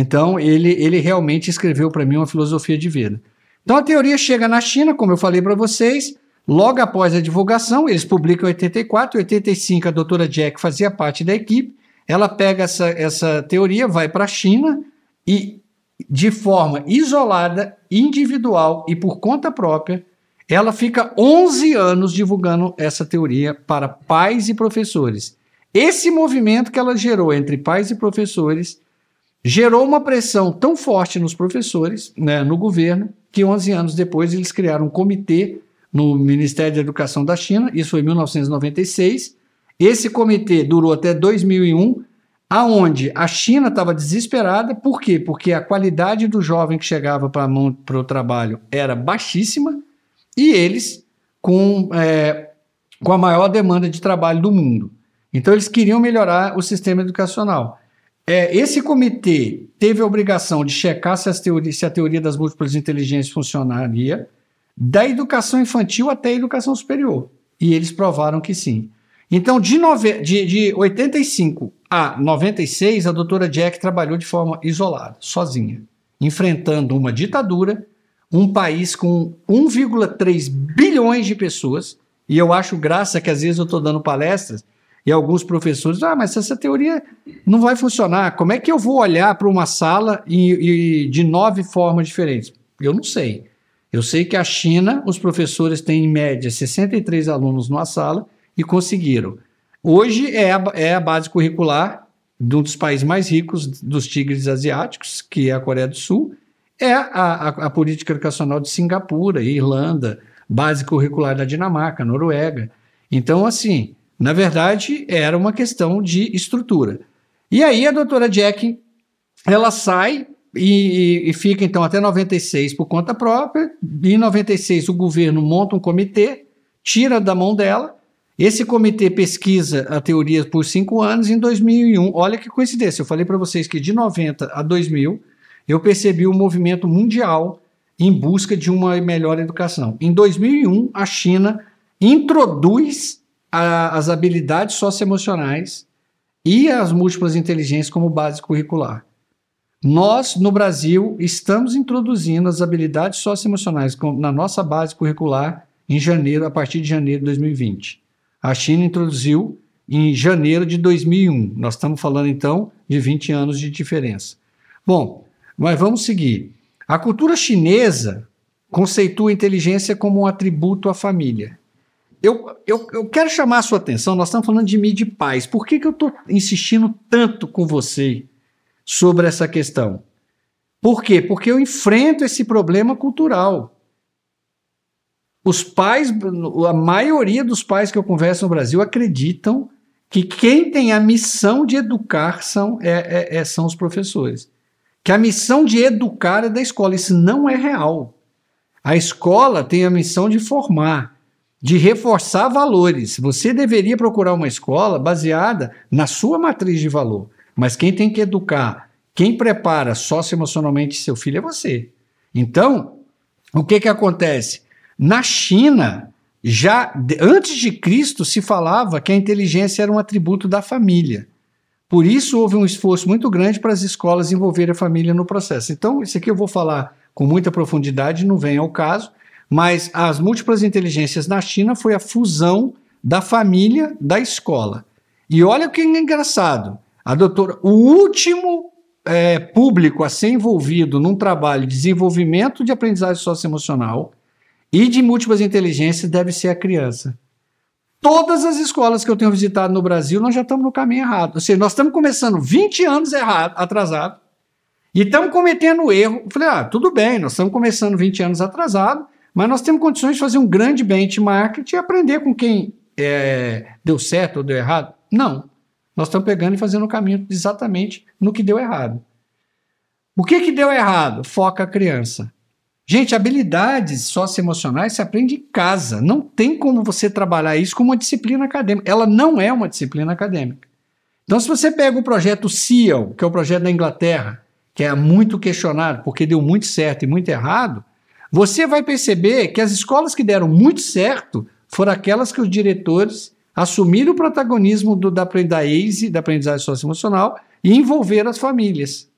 Então, ele, ele realmente escreveu para mim uma filosofia de vida. Então, a teoria chega na China, como eu falei para vocês, logo após a divulgação, eles publicam em 84, em 85 a doutora Jack fazia parte da equipe, ela pega essa, essa teoria, vai para a China e, de forma isolada, individual e por conta própria, ela fica 11 anos divulgando essa teoria para pais e professores. Esse movimento que ela gerou entre pais e professores gerou uma pressão tão forte nos professores, né, no governo, que 11 anos depois eles criaram um comitê no Ministério da Educação da China, isso foi em 1996. Esse comitê durou até 2001, aonde a China estava desesperada, por quê? Porque a qualidade do jovem que chegava para o trabalho era baixíssima e eles com, é, com a maior demanda de trabalho do mundo. Então eles queriam melhorar o sistema educacional. É, esse comitê teve a obrigação de checar se, se, a teoria das múltiplas inteligências funcionaria, da educação infantil até a educação superior. E eles provaram que sim. Então, de, nove, de, de 85 a 96, a doutora Jack trabalhou de forma isolada, sozinha, enfrentando uma ditadura, um país com 1,3 bilhões de pessoas, e eu acho graça que às vezes eu estou dando palestras e alguns professores, ah, mas essa teoria não vai funcionar. Como é que eu vou olhar para uma sala e, e, de nove formas diferentes? Eu não sei. Eu sei que a China, os professores têm em média 63 alunos numa sala e conseguiram. Hoje é a, é a base curricular de um dos países mais ricos dos tigres asiáticos, que é a Coreia do Sul, é a, a, a política educacional de Singapura, Irlanda, base curricular da Dinamarca, Noruega. Então, assim, na verdade, era uma questão de estrutura. E aí a doutora Jack, ela sai e, e, fica então até 96 por conta própria. Em 96 o governo monta um comitê, tira da mão dela. Esse comitê pesquisa a teoria por cinco anos. Em 2001, olha que coincidência, eu falei para vocês que de 90 a 2000 eu percebi um movimento mundial em busca de uma melhor educação. Em 2001, a China introduz a, as habilidades socioemocionais e as múltiplas inteligências como base curricular. Nós, no Brasil, estamos introduzindo as habilidades socioemocionais na nossa base curricular em janeiro, a partir de janeiro de 2020. A China introduziu em janeiro de 2001. Nós estamos falando então de 20 anos de diferença. Bom, mas vamos seguir. A cultura chinesa conceitua a inteligência como um atributo à família eu, eu, eu quero chamar a sua atenção, nós estamos falando de mídia de paz. Por que, que eu estou insistindo tanto com você sobre essa questão? Por quê? Porque eu enfrento esse problema cultural. Os pais, a maioria dos pais que eu converso no Brasil acreditam que quem tem a missão de educar são, é, é, é, são os professores. Que a missão de educar é da escola. Isso não é real. A escola tem a missão de formar de reforçar valores. Você deveria procurar uma escola baseada na sua matriz de valor. Mas quem tem que educar, quem prepara socioemocionalmente seu filho é você. Então, o que, que acontece? Na China, já antes de Cristo se falava que a inteligência era um atributo da família. Por isso houve um esforço muito grande para as escolas envolverem a família no processo. Então, isso aqui eu vou falar com muita profundidade, não vem ao caso, mas as múltiplas inteligências na China foi a fusão da família da escola. E olha o que é engraçado. A doutora, o último é, público a ser envolvido num trabalho de desenvolvimento de aprendizagem socioemocional e de múltiplas inteligências deve ser a criança. Todas as escolas que eu tenho visitado no Brasil, nós já estamos no caminho errado. Ou seja, nós estamos começando 20 anos errado, atrasado, e estamos cometendo erro. Eu falei, ah, tudo bem, nós estamos começando 20 anos atrasado, mas nós temos condições de fazer um grande benchmark e aprender com quem é, deu certo ou deu errado? Não. Nós estamos pegando e fazendo o caminho exatamente no que deu errado. O que, que deu errado? Foca a criança. Gente, habilidades socioemocionais se aprende em casa. Não tem como você trabalhar isso como uma disciplina acadêmica. Ela não é uma disciplina acadêmica. Então, se você pega o projeto CIAL, que é o projeto da Inglaterra, que é muito questionado porque deu muito certo e muito errado, você vai perceber que as escolas que deram muito certo foram aquelas que os diretores assumiram o protagonismo do, da, da ACE, da aprendizagem socioemocional, e envolveram as famílias.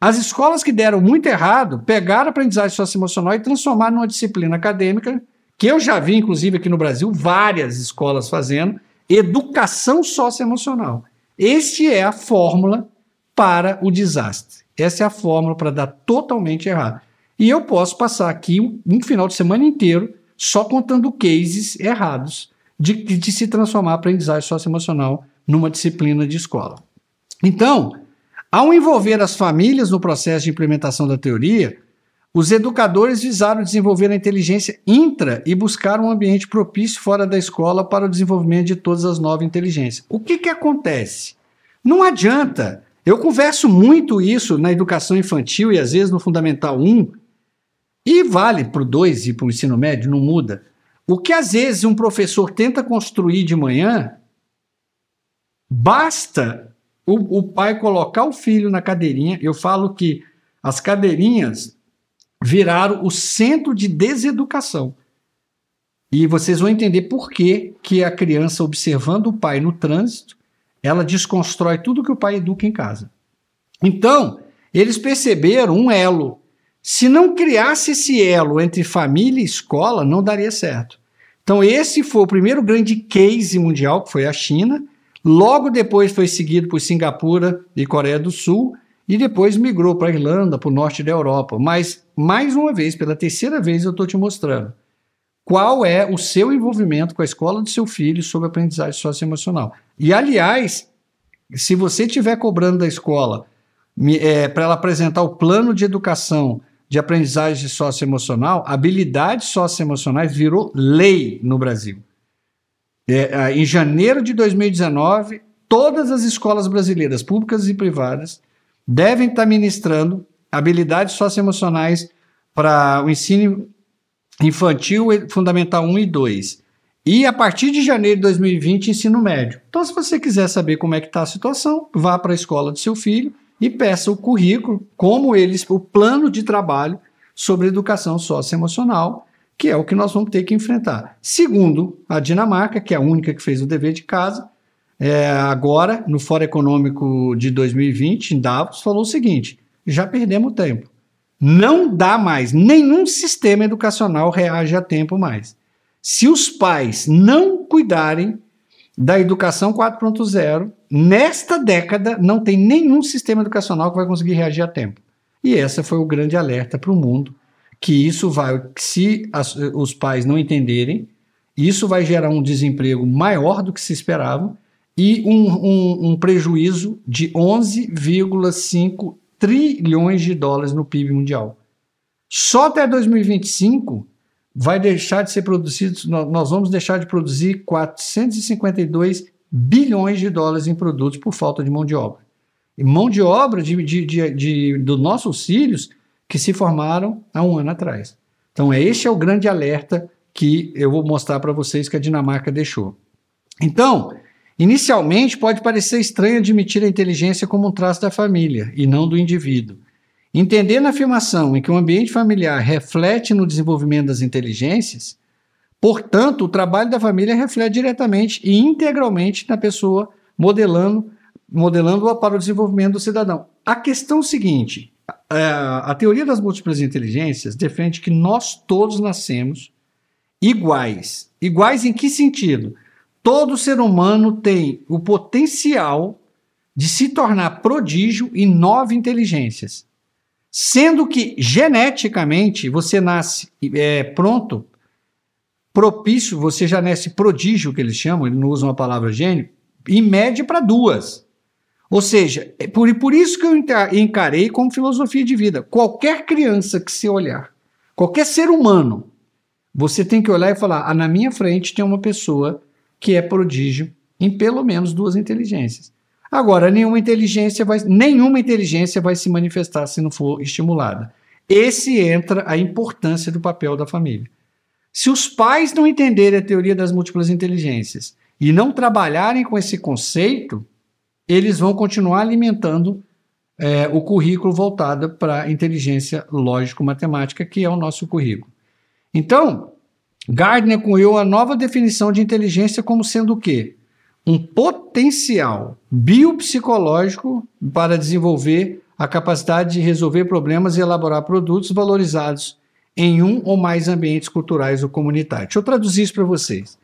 As escolas que deram muito errado pegaram a aprendizagem socioemocional e transformaram numa disciplina acadêmica, que eu já vi, inclusive, aqui no Brasil, várias escolas fazendo, educação socioemocional. Este é a fórmula para o desastre. Essa é a fórmula para dar totalmente errado. E eu posso passar aqui um, final de semana inteiro só contando cases errados de, de se transformar a aprendizagem socioemocional numa disciplina de escola. Então, ao envolver as famílias no processo de implementação da teoria, os educadores visaram desenvolver a inteligência intra e buscar um ambiente propício fora da escola para o desenvolvimento de todas as nove inteligências. O que, que acontece? Não adianta. Eu converso muito isso na educação infantil e às vezes no Fundamental 1, e vale para o 2 e para o ensino médio, não muda. O que às vezes um professor tenta construir de manhã, basta o, o pai colocar o filho na cadeirinha, eu falo que as cadeirinhas viraram o centro de deseducação. E vocês vão entender por que, que a criança, observando o pai no trânsito, ela desconstrói tudo que o pai educa em casa. Então, eles perceberam um elo. Se não criasse esse elo entre família e escola, não daria certo. Então, esse foi o primeiro grande case mundial, que foi a China, Logo depois foi seguido por Singapura e Coreia do Sul e depois migrou para a Irlanda, para o norte da Europa. Mas, mais uma vez, pela terceira vez, eu estou te mostrando qual é o seu envolvimento com a escola do seu filho sobre aprendizagem socioemocional. E, aliás, se você estiver cobrando da escola é, para ela apresentar o plano de educação de aprendizagem socioemocional, habilidades socioemocionais virou lei no Brasil. É, em janeiro de 2019, todas as escolas brasileiras, públicas e privadas, devem estar ministrando habilidades socioemocionais para o ensino infantil, fundamental 1 e 2. E a partir de janeiro de 2020, ensino médio. Então, se você quiser saber como é que está a situação, vá para a escola do seu filho e peça o currículo, como eles, o plano de trabalho sobre educação socioemocional que é o que nós vamos ter que enfrentar. Segundo, a Dinamarca, que é a única que fez o dever de casa, é, agora, no Fórum Econômico de 2020, em Davos, falou o seguinte: já perdemos tempo. Não dá mais, nenhum sistema educacional reage a tempo mais. Se os pais não cuidarem da educação 4.0, nesta década não tem nenhum sistema educacional que vai conseguir reagir a tempo. E esse foi o grande alerta para o mundo que isso vai, se as, os pais não entenderem, isso vai gerar um desemprego maior do que se esperava e um, um, um prejuízo de 11,5 trilhões de dólares no PIB mundial. Só até 2025 vai deixar de ser produzido, nós vamos deixar de produzir 452 bilhões de dólares em produtos por falta de mão de obra. E mão de obra de, de, de, de dos nossos filhos que se formaram há um ano atrás. Então, este é o grande alerta que eu vou mostrar para vocês que a Dinamarca deixou. Então, inicialmente pode parecer estranho admitir a inteligência como um traço da família e não do indivíduo. Entender na afirmação em que o ambiente familiar reflete no desenvolvimento das inteligências, portanto, o trabalho da família reflete diretamente e integralmente na pessoa, modelando modelando-a para o desenvolvimento do cidadão. A questão é a seguinte: é, a teoria das múltiplas inteligências defende que nós todos nascemos iguais. Iguais em que sentido? Todo ser humano tem o potencial de se tornar prodígio em nove inteligências. Sendo que geneticamente você nasce é, pronto, propício, você já nasce prodígio, que eles chamam, eles não usam a palavra gênio, em média para duas. Ou seja, é por, por isso que eu encarei como filosofia de vida. Qualquer criança que se olhar, qualquer ser humano, você tem que olhar e falar: ah, na minha frente tem uma pessoa que é prodígio em pelo menos duas inteligências. Agora, nenhuma inteligência vai, nenhuma inteligência vai se manifestar se não for estimulada. Esse entra a importância do papel da família. Se os pais não entenderem a teoria das múltiplas inteligências e não trabalharem com esse conceito, eles vão continuar alimentando é, o currículo voltado para inteligência lógico-matemática, que é o nosso currículo. Então, Gardner cunhou a nova definição de inteligência como sendo o quê? Um potencial biopsicológico para desenvolver a capacidade de resolver problemas e elaborar produtos valorizados em um ou mais ambientes culturais ou comunitários. Deixa eu traduzir isso para vocês.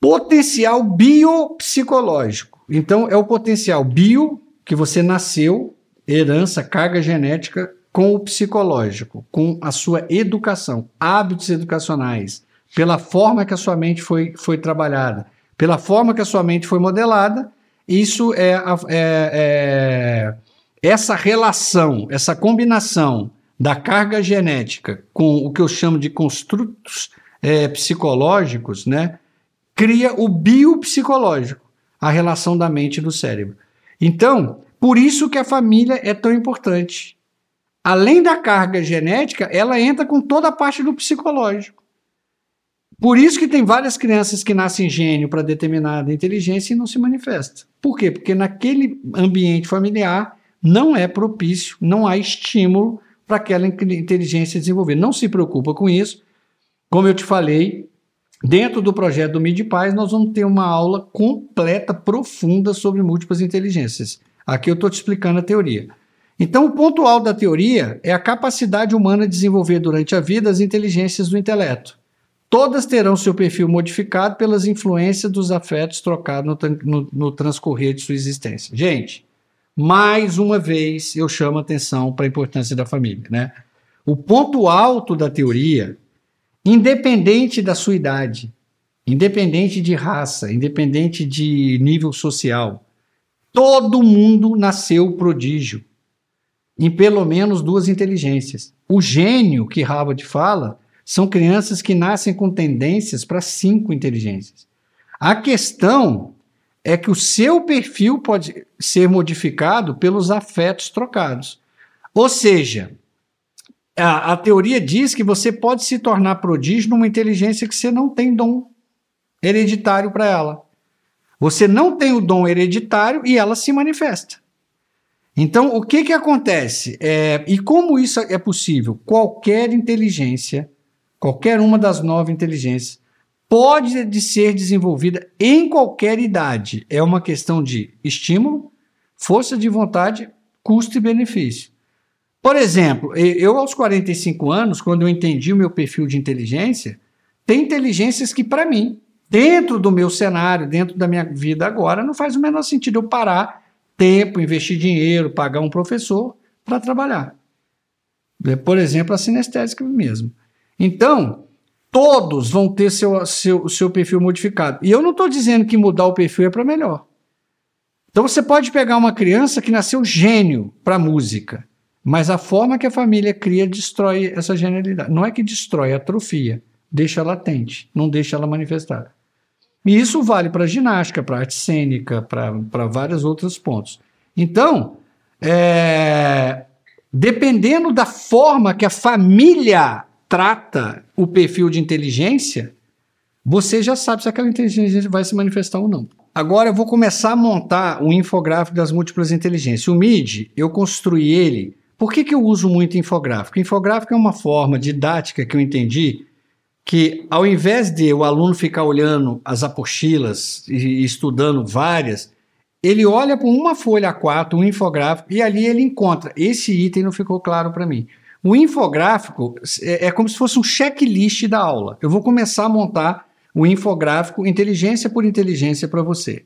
Potencial biopsicológico. Então, é o potencial bio, que você nasceu, herança, carga genética, com o psicológico, com a sua educação, hábitos educacionais, pela forma que a sua mente foi, foi trabalhada, pela forma que a sua mente foi modelada, isso é, é, é essa relação, essa combinação da carga genética com o que eu chamo de construtos é, psicológicos, né, cria o biopsicológico, a relação da mente e do cérebro. Então, por isso que a família é tão importante. Além da carga genética, ela entra com toda a parte do psicológico. Por isso que tem várias crianças que nascem gênio para determinada inteligência e não se manifesta. Por quê? Porque naquele ambiente familiar não é propício, não há estímulo para aquela inteligência desenvolver. Não se preocupa com isso. Como eu te falei, dentro do projeto do MidPaz, nós vamos ter uma aula completa, profunda sobre múltiplas inteligências. Aqui eu estou te explicando a teoria. Então, o ponto alto da teoria é a capacidade humana de desenvolver durante a vida as inteligências do intelecto. Todas terão seu perfil modificado pelas influências dos afetos trocados no, no, no transcorrer de sua existência. Gente, mais uma vez eu chamo atenção para a importância da família. Né? O ponto alto da teoria, independente da sua idade, independente de raça, independente de nível social, todo mundo nasceu prodígio em pelo menos duas inteligências. O gênio que Harvard fala são crianças que nascem com tendências para cinco inteligências. A questão é que o seu perfil pode ser modificado pelos afetos trocados. Ou seja, a, a, teoria diz que você pode se tornar prodígio numa inteligência que você não tem dom hereditário para ela. Você não tem o dom hereditário e ela se manifesta. Então, o que, que acontece? É, e como isso é possível? Qualquer inteligência, qualquer uma das nove inteligências, pode de ser desenvolvida em qualquer idade. É uma questão de estímulo, força de vontade, custo e benefício. Por exemplo, eu aos 45 anos, quando eu entendi o meu perfil de inteligência, tem inteligências que para mim, dentro do meu cenário, dentro da minha vida agora, não faz o menor sentido eu parar tempo, investir dinheiro, pagar um professor para trabalhar. Por exemplo, a sinestésica mesmo. Então, todos vão ter seu, seu, seu perfil modificado. E eu não estou dizendo que mudar o perfil é para melhor. Então você pode pegar uma criança que nasceu gênio para música, mas a forma que a família cria destrói essa genialidade. Não é que destrói, atrofia, deixa latente, não deixa ela manifestar. E isso vale para ginástica, para arte cênica, para vários outros pontos. Então, é, dependendo da forma que a família trata o perfil de inteligência, você já sabe se aquela inteligência vai se manifestar ou não. Agora eu vou começar a montar um infográfico das múltiplas inteligências. O MID, eu construí ele. Por que, que eu uso muito infográfico? Infográfico é uma forma didática que eu entendi que, ao invés de o aluno ficar olhando as apostilas e estudando várias, ele olha para uma folha A4, um infográfico, e ali ele encontra. Esse item não ficou claro para mim. O infográfico é, é como se fosse um checklist da aula. Eu vou começar a montar o infográfico inteligência por inteligência para você.